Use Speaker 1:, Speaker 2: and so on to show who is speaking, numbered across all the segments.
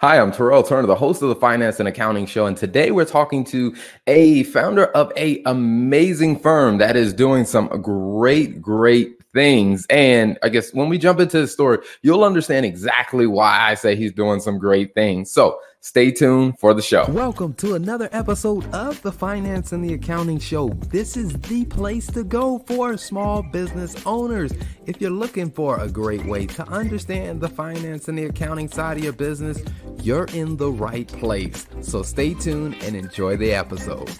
Speaker 1: Hi, I'm Terrell Turner, the host of the Finance and Accounting Show, and today we're talking to a founder of a amazing firm that is doing some great, great things. And I guess when we jump into the story, you'll understand exactly why I say he's doing some great things. So stay tuned for the show. Welcome to another episode of the Finance and the Accounting Show. This is the place to go for small business owners. If you're looking for a great way to understand the finance and the accounting side of your business, you're in the right place. So stay tuned and enjoy the episode.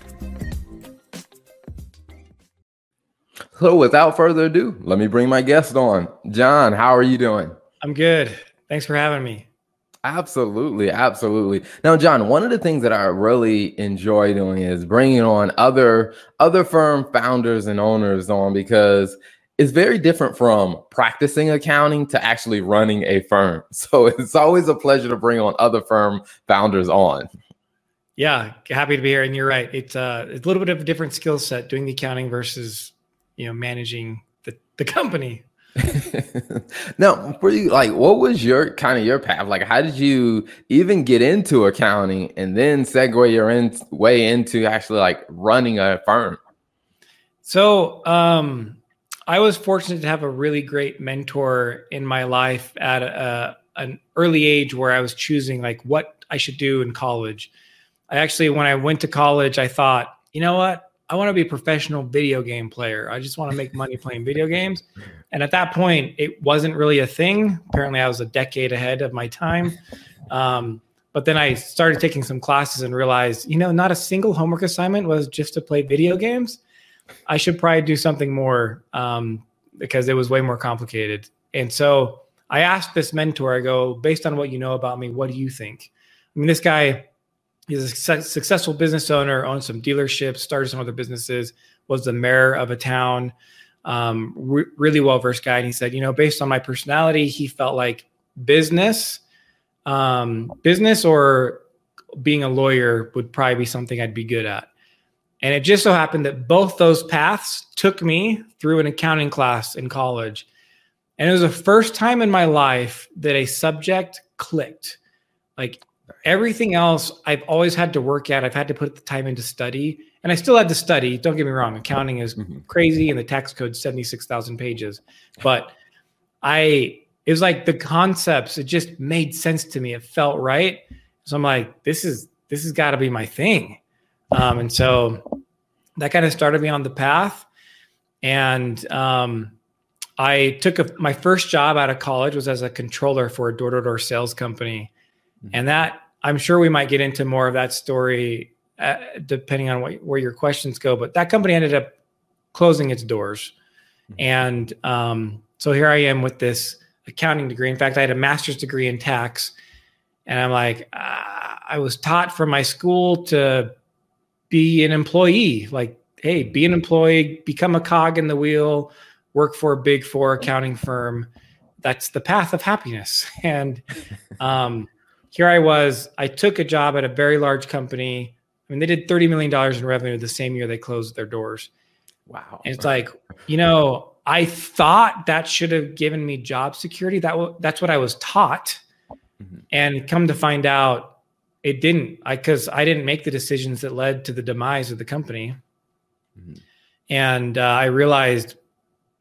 Speaker 1: So, without further ado, let me bring my guest on. John, how are you doing?
Speaker 2: I'm good. Thanks for having me.
Speaker 1: Absolutely, absolutely. Now, John, one of the things that I really enjoy doing is bringing on other other firm founders and owners on because it's very different from practicing accounting to actually running a firm. So it's always a pleasure to bring on other firm founders on.
Speaker 2: Yeah, happy to be here. And you're right; it's, uh, it's a little bit of a different skill set doing the accounting versus you know managing the, the company.
Speaker 1: Now for you like what was your kind of your path? Like how did you even get into accounting and then segue your in, way into actually like running a firm?
Speaker 2: So um i was fortunate to have a really great mentor in my life at a, an early age where i was choosing like what i should do in college. I actually when i went to college i thought you know what I want to be a professional video game player. I just want to make money playing video games. And at that point, it wasn't really a thing. Apparently, I was a decade ahead of my time. Um, but then I started taking some classes and realized, you know, not a single homework assignment was just to play video games. I should probably do something more um, because it was way more complicated. And so I asked this mentor, I go, based on what you know about me, what do you think? I mean, this guy He's a successful business owner, owns some dealerships, started some other businesses, was the mayor of a town, um, re- really well versed guy. And he said, you know, based on my personality, he felt like business, um, business or being a lawyer would probably be something I'd be good at. And it just so happened that both those paths took me through an accounting class in college. And it was the first time in my life that a subject clicked. Like everything else I've always had to work at. I've had to put the time into study, and I still had to study. Don't get me wrong, accounting is mm-hmm. crazy, and the tax code seventy six thousand pages. But I, it was like the concepts. It just made sense to me. It felt right. So I'm like, this is this has got to be my thing. Um, and so that kind of started me on the path. And um, I took a, my first job out of college was as a controller for a door to door sales company. Mm-hmm. And that I'm sure we might get into more of that story uh, depending on what, where your questions go. But that company ended up closing its doors. Mm-hmm. And um, so here I am with this accounting degree. In fact, I had a master's degree in tax. And I'm like, uh, I was taught from my school to be an employee. Like, hey, be an employee, become a cog in the wheel, work for a big four accounting firm. That's the path of happiness. And um, here I was, I took a job at a very large company. I mean, they did $30 million in revenue the same year they closed their doors.
Speaker 1: Wow.
Speaker 2: And it's like, you know, I thought that should have given me job security. That w- that's what I was taught. Mm-hmm. And come to find out it didn't. I cuz I didn't make the decisions that led to the demise of the company. Mm-hmm. And uh, I realized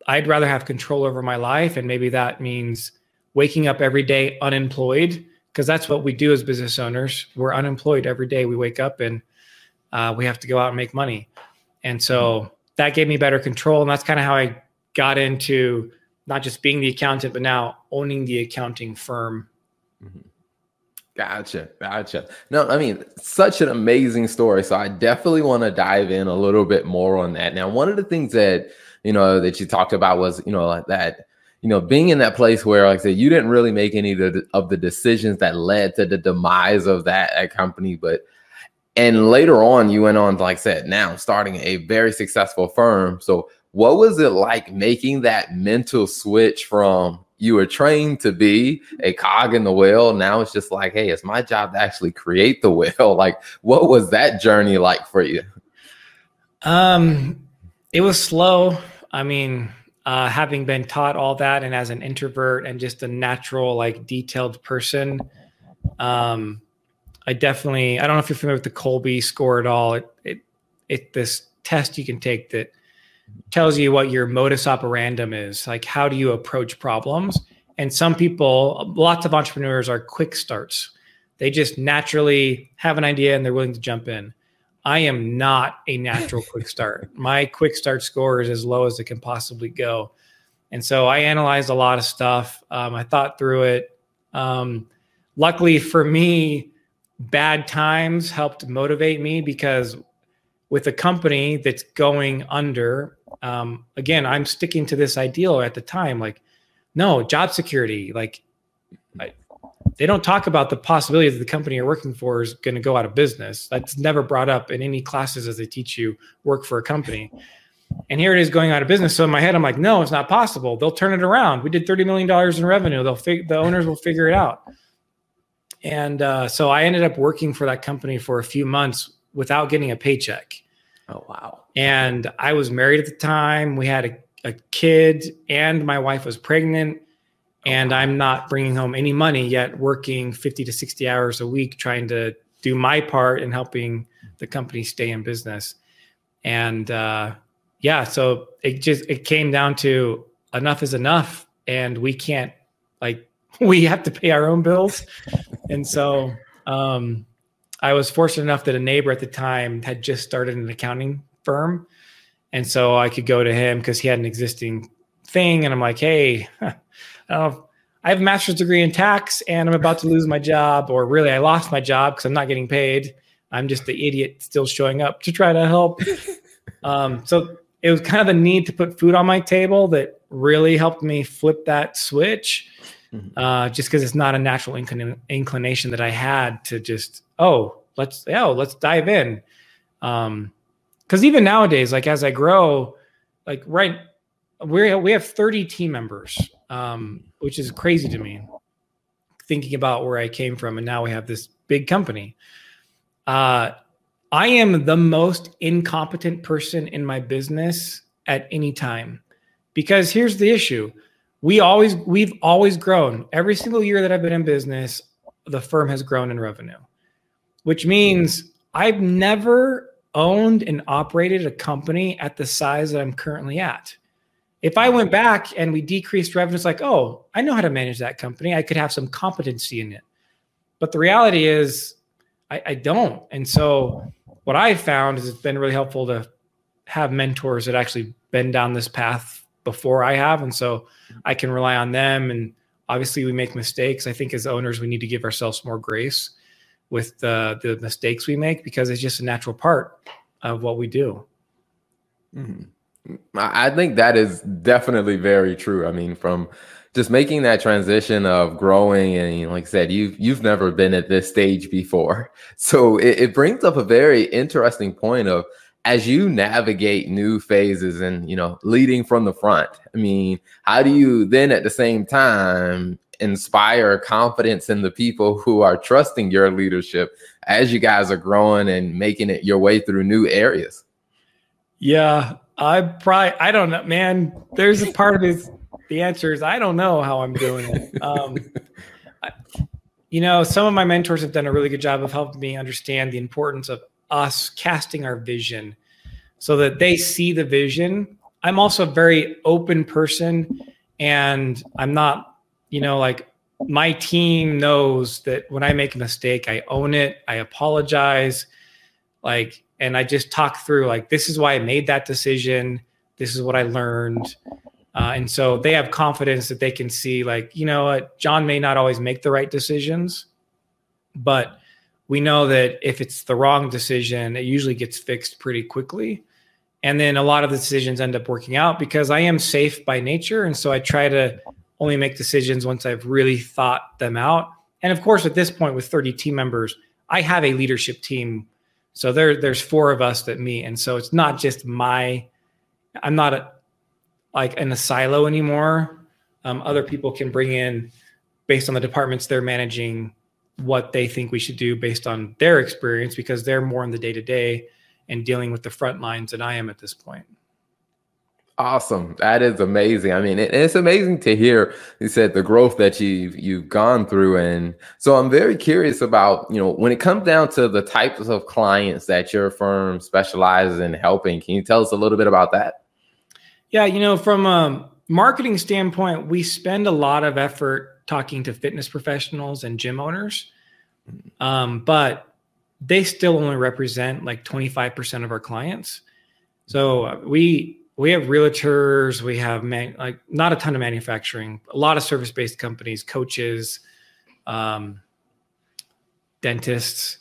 Speaker 2: I'd rather have control over my life and maybe that means waking up every day unemployed because that's what we do as business owners. We're unemployed every day. We wake up and uh, we have to go out and make money. And so that gave me better control. And that's kind of how I got into not just being the accountant, but now owning the accounting firm.
Speaker 1: Mm-hmm. Gotcha. Gotcha. No, I mean, such an amazing story. So I definitely want to dive in a little bit more on that. Now, one of the things that, you know, that you talked about was, you know, that you know, being in that place where, like I said, you didn't really make any of the, decisions that led to the demise of that, that company, but and later on, you went on, like I said, now starting a very successful firm. So, what was it like making that mental switch from you were trained to be a cog in the wheel? Now it's just like, hey, it's my job to actually create the wheel. Like, what was that journey like for you?
Speaker 2: Um, it was slow. I mean, uh, having been taught all that and as an introvert and just a natural like detailed person Um, I definitely I don't know if you're familiar with the Kolbe score at all. It it it this test you can take that tells you what your modus operandum is. Like how do you approach problems? And some people, lots of entrepreneurs are quick starts. They just naturally have an idea and they're willing to jump in. I am not a natural quick start. My quick start score is as low as it can possibly go. And so I analyzed a lot of stuff. Um, I thought through it. Um, luckily for me, bad times helped motivate me because with a company that's going under, um, again, I'm sticking to this ideal at the time. Like, no, job security. Like, they don't talk about the possibility that the company you're working for is going to go out of business. That's never brought up in any classes as they teach you work for a company. And here it is going out of business. So in my head, I'm like, no, it's not possible. They'll turn it around. We did $30 million in revenue. They'll fig- the owners will figure it out. And uh, so I ended up working for that company for a few months without getting a paycheck.
Speaker 1: Oh, wow.
Speaker 2: And I was married at the time. We had a, a kid, and my wife was pregnant. And I'm not bringing home any money yet, working 50 to 60 hours a week, trying to do my part in helping the company stay in business. And uh, yeah, so it just it came down to enough is enough, and we can't like we have to pay our own bills, and so um, I was fortunate enough that a neighbor at the time had just started an accounting firm, and so I could go to him because he had an existing thing, and I'm like, hey, I don't know. I have a master's degree in tax and I'm about to lose my job, or really, I lost my job because I'm not getting paid. I'm just the idiot still showing up to try to help. um, so it was kind of the need to put food on my table that really helped me flip that switch. Mm-hmm. Uh, just because it's not a natural inclin- inclination that I had to just oh let's oh let's dive in. Um, because even nowadays, like as I grow, like right, we we have 30 team members, um, which is crazy to me. Thinking about where I came from, and now we have this big company. Uh, I am the most incompetent person in my business at any time. Because here's the issue. We always we've always grown. Every single year that I've been in business, the firm has grown in revenue. Which means I've never owned and operated a company at the size that I'm currently at. If I went back and we decreased revenue, it's like, oh, I know how to manage that company. I could have some competency in it. But the reality is, I, I don't. And so what I found is it's been really helpful to have mentors that actually been down this path before I have. And so I can rely on them. And obviously we make mistakes. I think as owners, we need to give ourselves more grace with the, the mistakes we make because it's just a natural part of what we do.
Speaker 1: Mm-hmm. I think that is definitely very true. I mean, from just making that transition of growing and you know, like I said, you've you've never been at this stage before. So it, it brings up a very interesting point of as you navigate new phases and you know leading from the front. I mean, how do you then at the same time inspire confidence in the people who are trusting your leadership as you guys are growing and making it your way through new areas?
Speaker 2: Yeah, I probably I don't know, man. There's a part of this the answer is I don't know how I'm doing it. Um, I, you know, some of my mentors have done a really good job of helping me understand the importance of us casting our vision so that they see the vision. I'm also a very open person and I'm not, you know, like my team knows that when I make a mistake, I own it, I apologize, like, and I just talk through like, this is why I made that decision. This is what I learned. Uh, and so they have confidence that they can see, like, you know what, John may not always make the right decisions, but we know that if it's the wrong decision, it usually gets fixed pretty quickly. And then a lot of the decisions end up working out because I am safe by nature. And so I try to only make decisions once I've really thought them out. And of course, at this point, with 30 team members, I have a leadership team. So there, there's four of us that meet. And so it's not just my, I'm not a, like in a silo anymore. Um, other people can bring in based on the departments they're managing what they think we should do based on their experience because they're more in the day to day and dealing with the front lines than I am at this point.
Speaker 1: Awesome. That is amazing. I mean, it, it's amazing to hear you said the growth that you've you've gone through. And so I'm very curious about, you know, when it comes down to the types of clients that your firm specializes in helping, can you tell us a little bit about that?
Speaker 2: Yeah, you know, from a marketing standpoint, we spend a lot of effort talking to fitness professionals and gym owners. Um, but they still only represent like 25% of our clients. So uh, we we have realtors, we have man, like not a ton of manufacturing, a lot of service based companies, coaches, um, dentists.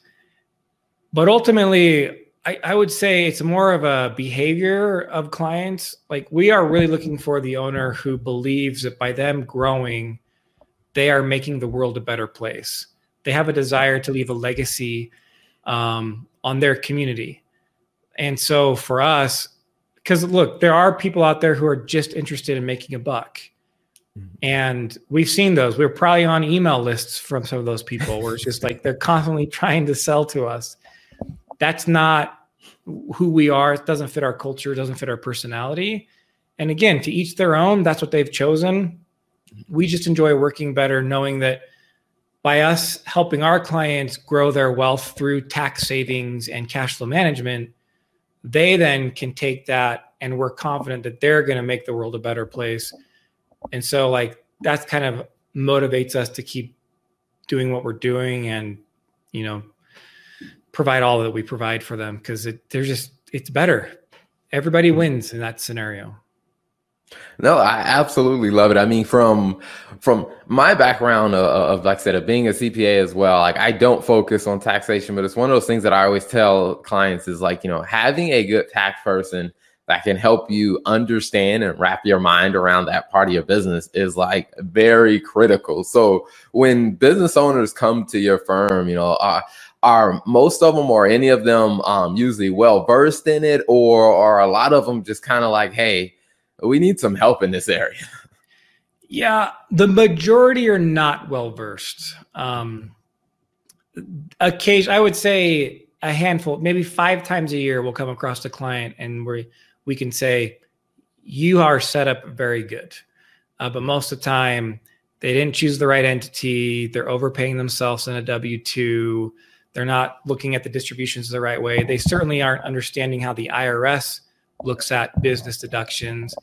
Speaker 2: But ultimately, I, I would say it's more of a behavior of clients. Like we are really looking for the owner who believes that by them growing, they are making the world a better place. They have a desire to leave a legacy um, on their community. And so for us, because look, there are people out there who are just interested in making a buck. Mm-hmm. And we've seen those. We're probably on email lists from some of those people where it's just like they're constantly trying to sell to us. That's not who we are. It doesn't fit our culture, it doesn't fit our personality. And again, to each their own, that's what they've chosen. We just enjoy working better knowing that by us helping our clients grow their wealth through tax savings and cash flow management, they then can take that and we're confident that they're going to make the world a better place. And so like that's kind of motivates us to keep doing what we're doing and you know provide all that we provide for them because it they're just it's better. Everybody wins in that scenario.
Speaker 1: No, I absolutely love it. I mean, from from my background of, of, like I said, of being a CPA as well, like I don't focus on taxation, but it's one of those things that I always tell clients is like, you know, having a good tax person that can help you understand and wrap your mind around that part of your business is like very critical. So when business owners come to your firm, you know, uh, are most of them or any of them um, usually well versed in it, or are a lot of them just kind of like, hey, we need some help in this area.
Speaker 2: Yeah, the majority are not well versed. Um, occasion, I would say a handful, maybe five times a year, we'll come across a client and we we can say, "You are set up very good," uh, but most of the time, they didn't choose the right entity. They're overpaying themselves in a W two. They're not looking at the distributions the right way. They certainly aren't understanding how the IRS looks at business deductions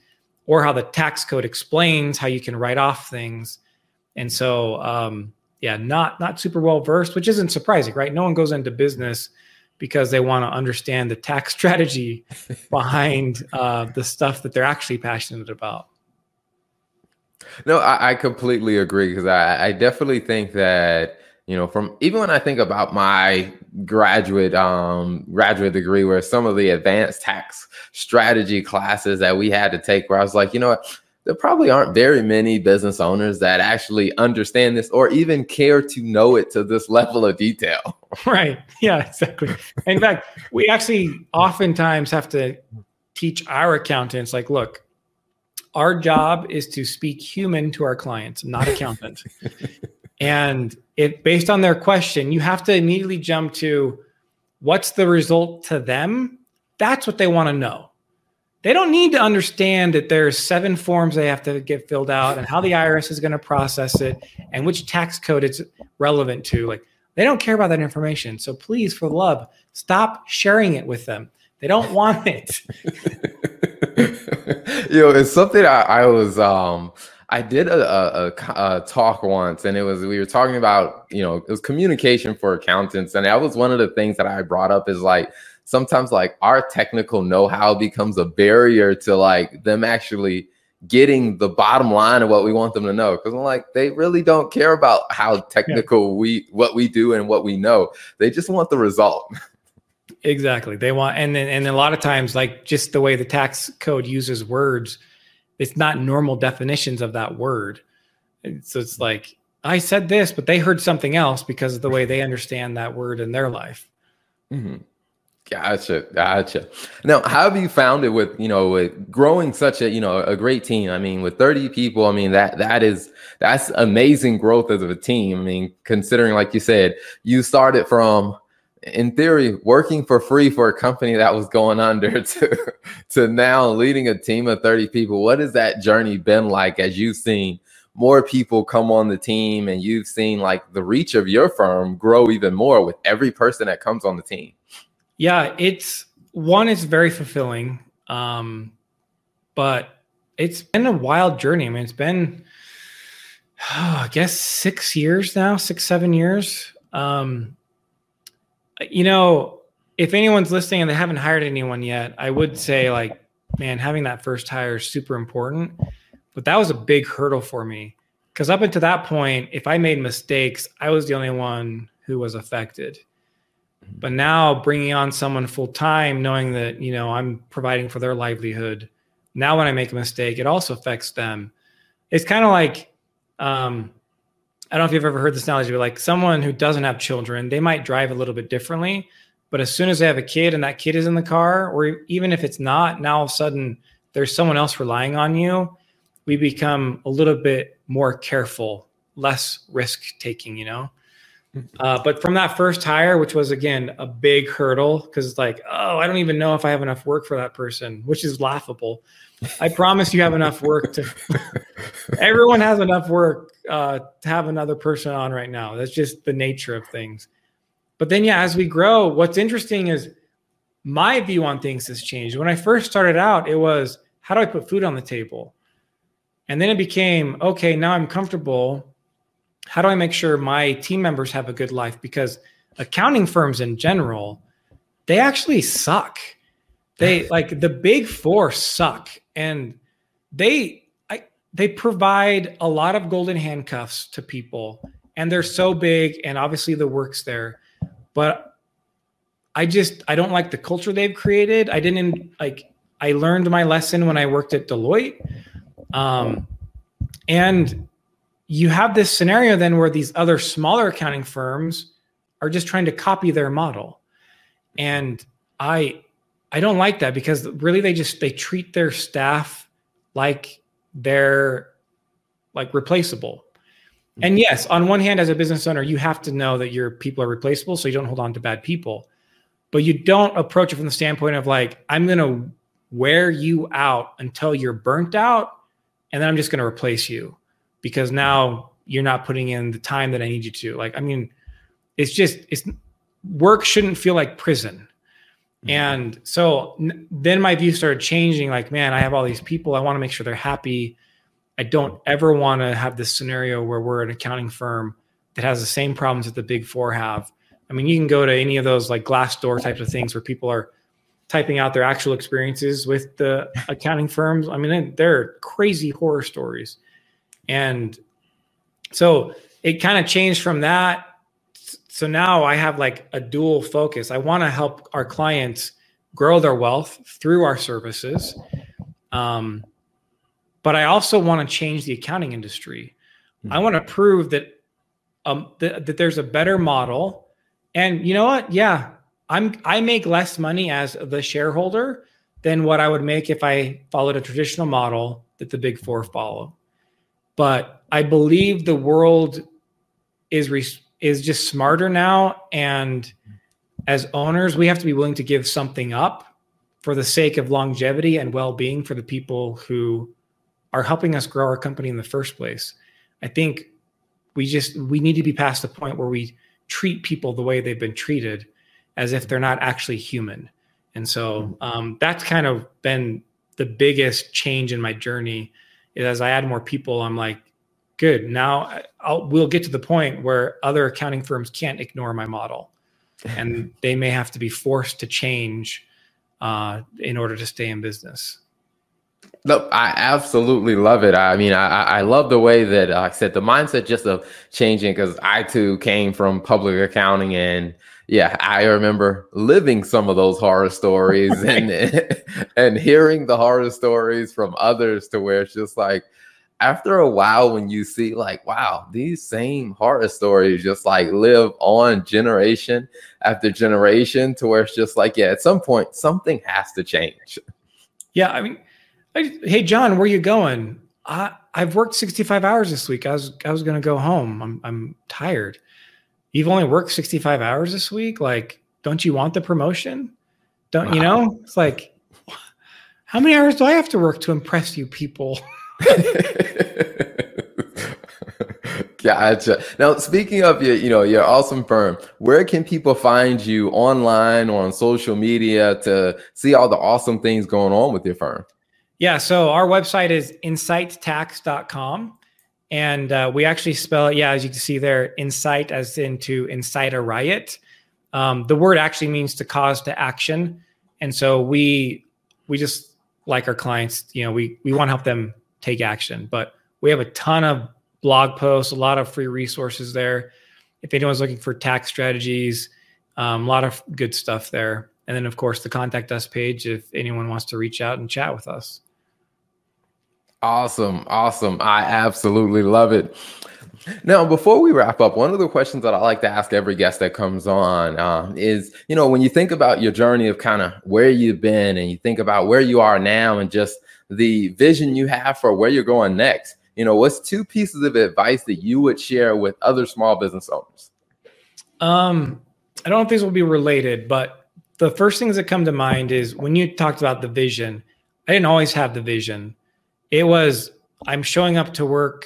Speaker 2: or how the tax code explains how you can write off things. And so, um, yeah, not not super well versed, which isn't surprising, right? No one goes into business because they want to understand the tax strategy behind uh, the stuff that they're actually passionate about.
Speaker 1: No, I, I completely agree because I, I definitely think that you know from even when i think about my graduate um graduate degree where some of the advanced tax strategy classes that we had to take where i was like you know what? There probably aren't very many business owners that actually understand this or even care to know it to this level of detail.
Speaker 2: Right. Yeah exactly. In fact we actually oftentimes have to teach our accountants like look our job is to speak human to our clients not accountant and it based on their question, you have to immediately jump to what's the result to them? That's what they want to know. They don't need to understand that there's seven forms they have to get filled out and how the IRS is going to process it and which tax code it's relevant to. Like they don't care about that information. So please, for love, stop sharing it with them. They don't want it.
Speaker 1: you know, it's something I, I was um I did a, a, a, talk once, and it was we were talking about you know it was communication for accountants, and that was one of the things that I brought up is like sometimes like our technical know-how becomes a barrier to like them actually getting the bottom line of what we want them to know because I'm like they really don't care about how technical yeah. we what we do and what we know. They just want the result.
Speaker 2: Exactly. They want and then and a lot of times like just the way the tax code uses words it's not normal definitions of that word. So it's like I said this, but they heard something else because of the way they understand that word in their life.
Speaker 1: Mm-hmm. Gotcha, gotcha. Now, how have you found it with you know with growing such a you know a great team? I mean, with thirty people, I mean that that is that's amazing growth as a team. I mean, considering like you said, you started from in theory, working for free for a company that was going under to to now leading a team of 30 people. What has that journey been like as you've seen more people come on the team and you've seen like the reach of your firm grow even more with every person that comes on the team?
Speaker 2: Yeah, it's one, it's very fulfilling. Um, but it's been a wild journey. I mean, it's been, oh, I guess, six years now, six, seven years. Um, you know, if anyone's listening and they haven't hired anyone yet, I would say like, man, having that first hire is super important. But that was a big hurdle for me because up until that point, if I made mistakes, I was the only one who was affected. But now bringing on someone full time, knowing that you know I'm providing for their livelihood. Now, when I make a mistake, it also affects them. It's kind of like um, I don't know if you've ever heard this analogy, but like someone who doesn't have children, they might drive a little bit differently. But as soon as they have a kid and that kid is in the car, or even if it's not, now all of a sudden there's someone else relying on you. We become a little bit more careful, less risk taking, you know? Uh, but from that first hire, which was again a big hurdle, because it's like, oh, I don't even know if I have enough work for that person, which is laughable. I promise you have enough work to. everyone has enough work uh, to have another person on right now. That's just the nature of things. But then, yeah, as we grow, what's interesting is my view on things has changed. When I first started out, it was how do I put food on the table? And then it became okay, now I'm comfortable. How do I make sure my team members have a good life? Because accounting firms in general, they actually suck. They like the big four suck and they I, they provide a lot of golden handcuffs to people and they're so big and obviously the work's there but i just i don't like the culture they've created i didn't like i learned my lesson when i worked at deloitte um, and you have this scenario then where these other smaller accounting firms are just trying to copy their model and i I don't like that because really they just they treat their staff like they're like replaceable. And mm-hmm. yes, on one hand, as a business owner, you have to know that your people are replaceable, so you don't hold on to bad people. But you don't approach it from the standpoint of like, I'm gonna wear you out until you're burnt out, and then I'm just gonna replace you because now you're not putting in the time that I need you to. Like, I mean, it's just it's work shouldn't feel like prison Mm-hmm. And so n- then my view started changing like, man, I have all these people. I want to make sure they're happy. I don't ever want to have this scenario where we're an accounting firm that has the same problems that the big four have. I mean, you can go to any of those like Glassdoor types of things where people are typing out their actual experiences with the accounting firms. I mean, they're crazy horror stories. And so it kind of changed from that so now I have like a dual focus. I want to help our clients grow their wealth through our services. Um, but I also want to change the accounting industry. Mm-hmm. I want to prove that um, th- that there's a better model. And you know what? Yeah, I'm I make less money as the shareholder than what I would make if I followed a traditional model that the big four follow. But I believe the world is re- is just smarter now. And as owners, we have to be willing to give something up for the sake of longevity and well being for the people who are helping us grow our company in the first place. I think we just we need to be past the point where we treat people the way they've been treated as if they're not actually human. And so um, that's kind of been the biggest change in my journey. As I add more people, I'm like, good. Now I'll, we'll get to the point where other accounting firms can't ignore my model, and they may have to be forced to change uh, in order to stay in business.
Speaker 1: No, I absolutely love it. I mean, I, I love the way that, like I said, the mindset just of changing because I too came from public accounting and yeah, I remember living some of those horror stories and and hearing the horror stories from others to where it's just like, after a while when you see like wow these same horror stories just like live on generation after generation to where it's just like yeah at some point something has to change
Speaker 2: yeah i mean I, hey john where you going i i've worked 65 hours this week i was i was gonna go home i'm, I'm tired you've only worked 65 hours this week like don't you want the promotion? Don't wow. you know? It's like, how many hours do I have to work to impress you people?
Speaker 1: Gotcha. Now, speaking of your, you know, your awesome firm, where can people find you online or on social media to see all the awesome things going on with your firm?
Speaker 2: Yeah, so our website is incitetax.com. And uh, we actually spell it, yeah, as you can see there, incite as into incite a riot. Um, the word actually means to cause to action. And so we we just like our clients, you know, we we want to help them take action. But we have a ton of blog posts, a lot of free resources there. If anyone's looking for tax strategies, um, a lot of good stuff there. And then, of course, the contact us page if anyone wants to reach out and chat with us.
Speaker 1: Awesome. Awesome. I absolutely love it. Now, before we wrap up, one of the questions that I like to ask every guest that comes on uh, is, you know, when you think about your journey of kind of where you've been and you think about where you are now and just the vision you have for where you're going next, you know, what's two pieces of advice that you would share with other small business owners?
Speaker 2: Um, I don't know if these will be related, but the first things that come to mind is when you talked about the vision, I didn't always have the vision. It was I'm showing up to work,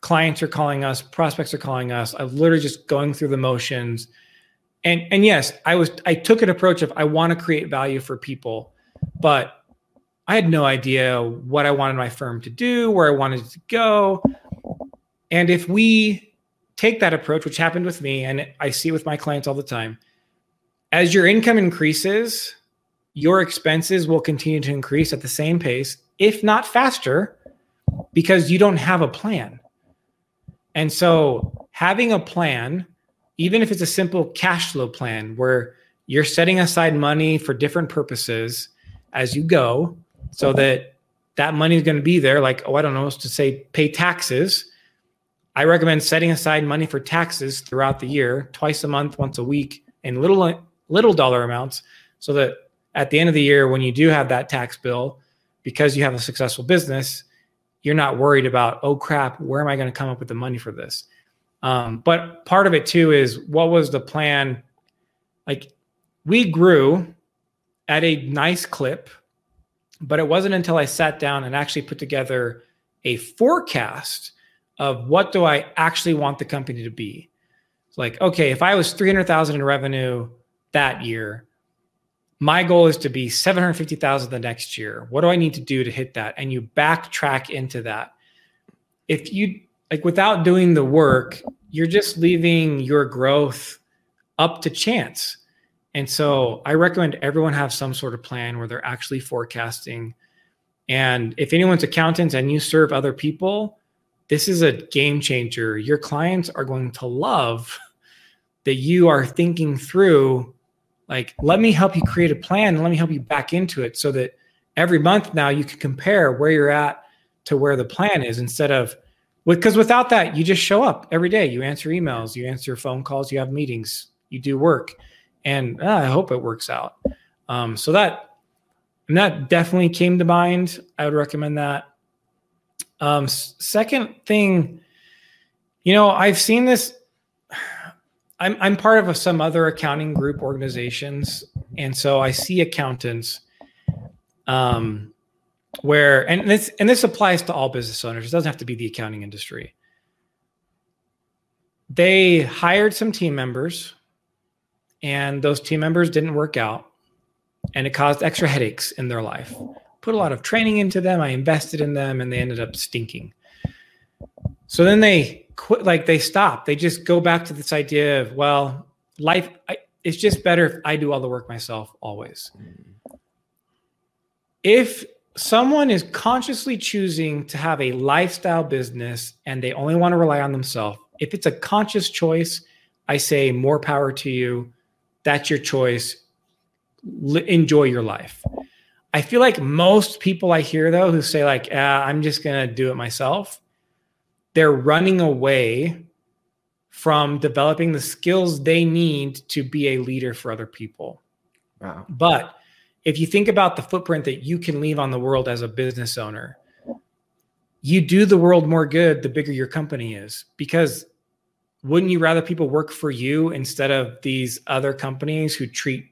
Speaker 2: clients are calling us, prospects are calling us. I'm literally just going through the motions. And and yes, I was I took an approach of I want to create value for people, but I had no idea what I wanted my firm to do, where I wanted to go. And if we take that approach, which happened with me, and I see it with my clients all the time, as your income increases, your expenses will continue to increase at the same pace, if not faster, because you don't have a plan. And so, having a plan, even if it's a simple cash flow plan where you're setting aside money for different purposes as you go, so that that money is going to be there like oh i don't know to say pay taxes i recommend setting aside money for taxes throughout the year twice a month once a week in little little dollar amounts so that at the end of the year when you do have that tax bill because you have a successful business you're not worried about oh crap where am i going to come up with the money for this um, but part of it too is what was the plan like we grew at a nice clip but it wasn't until I sat down and actually put together a forecast of what do I actually want the company to be. It's like, okay, if I was 300,000 in revenue that year, my goal is to be 750,000 the next year. What do I need to do to hit that? And you backtrack into that. If you like without doing the work, you're just leaving your growth up to chance. And so I recommend everyone have some sort of plan where they're actually forecasting. And if anyone's accountant and you serve other people, this is a game changer. Your clients are going to love that you are thinking through like let me help you create a plan and let me help you back into it so that every month now you can compare where you're at to where the plan is instead of because without that you just show up every day you answer emails you answer phone calls you have meetings you do work and uh, I hope it works out. Um, so that and that definitely came to mind. I would recommend that. Um, second thing, you know, I've seen this. I'm I'm part of a, some other accounting group organizations, and so I see accountants, um, where and this and this applies to all business owners. It doesn't have to be the accounting industry. They hired some team members and those team members didn't work out and it caused extra headaches in their life put a lot of training into them i invested in them and they ended up stinking so then they quit like they stop they just go back to this idea of well life I, it's just better if i do all the work myself always if someone is consciously choosing to have a lifestyle business and they only want to rely on themselves if it's a conscious choice i say more power to you that's your choice. L- enjoy your life. I feel like most people I hear though who say like, ah, "I'm just gonna do it myself," they're running away from developing the skills they need to be a leader for other people. Wow. But if you think about the footprint that you can leave on the world as a business owner, you do the world more good the bigger your company is because wouldn't you rather people work for you instead of these other companies who treat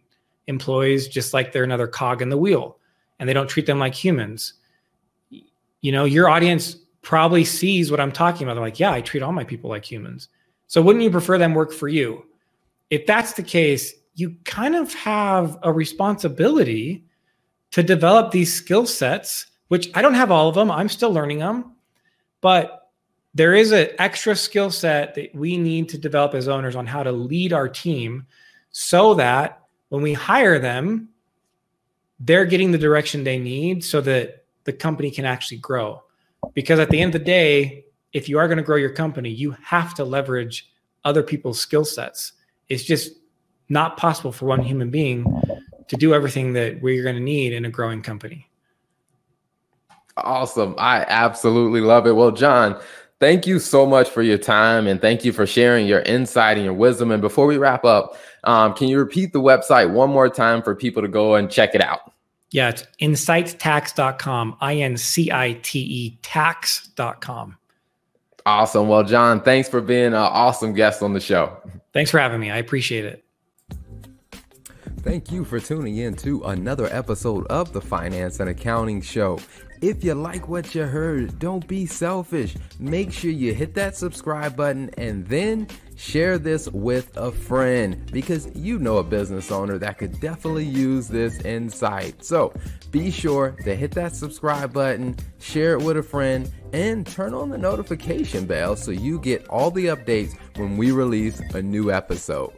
Speaker 2: employees just like they're another cog in the wheel and they don't treat them like humans? You know, your audience probably sees what I'm talking about. They're like, yeah, I treat all my people like humans. So wouldn't you prefer them work for you? If that's the case, you kind of have a responsibility to develop these skill sets, which I don't have all of them. I'm still learning them. But there is an extra skill set that we need to develop as owners on how to lead our team so that when we hire them, they're getting the direction they need so that the company can actually grow. Because at the end of the day, if you are going to grow your company, you have to leverage other people's skill sets. It's just not possible for one human being to do everything that we're going to need in a growing company.
Speaker 1: Awesome. I absolutely love it. Well, John, thank you so much for your time and thank you for sharing your insight and your wisdom. And before we wrap up, um, can you repeat the website one more time for people to go and check it out?
Speaker 2: Yeah, it's incitetax.com, I N C I T E tax.com.
Speaker 1: Awesome. Well, John, thanks for being an awesome guest on the show.
Speaker 2: Thanks for having me. I appreciate it.
Speaker 1: Thank you for tuning in to another episode of the Finance and Accounting Show. If you like what you heard, don't be selfish. Make sure you hit that subscribe button and then share this with a friend because you know a business owner that could definitely use this insight. So be sure to hit that subscribe button, share it with a friend, and turn on the notification bell so you get all the updates when we release a new episode.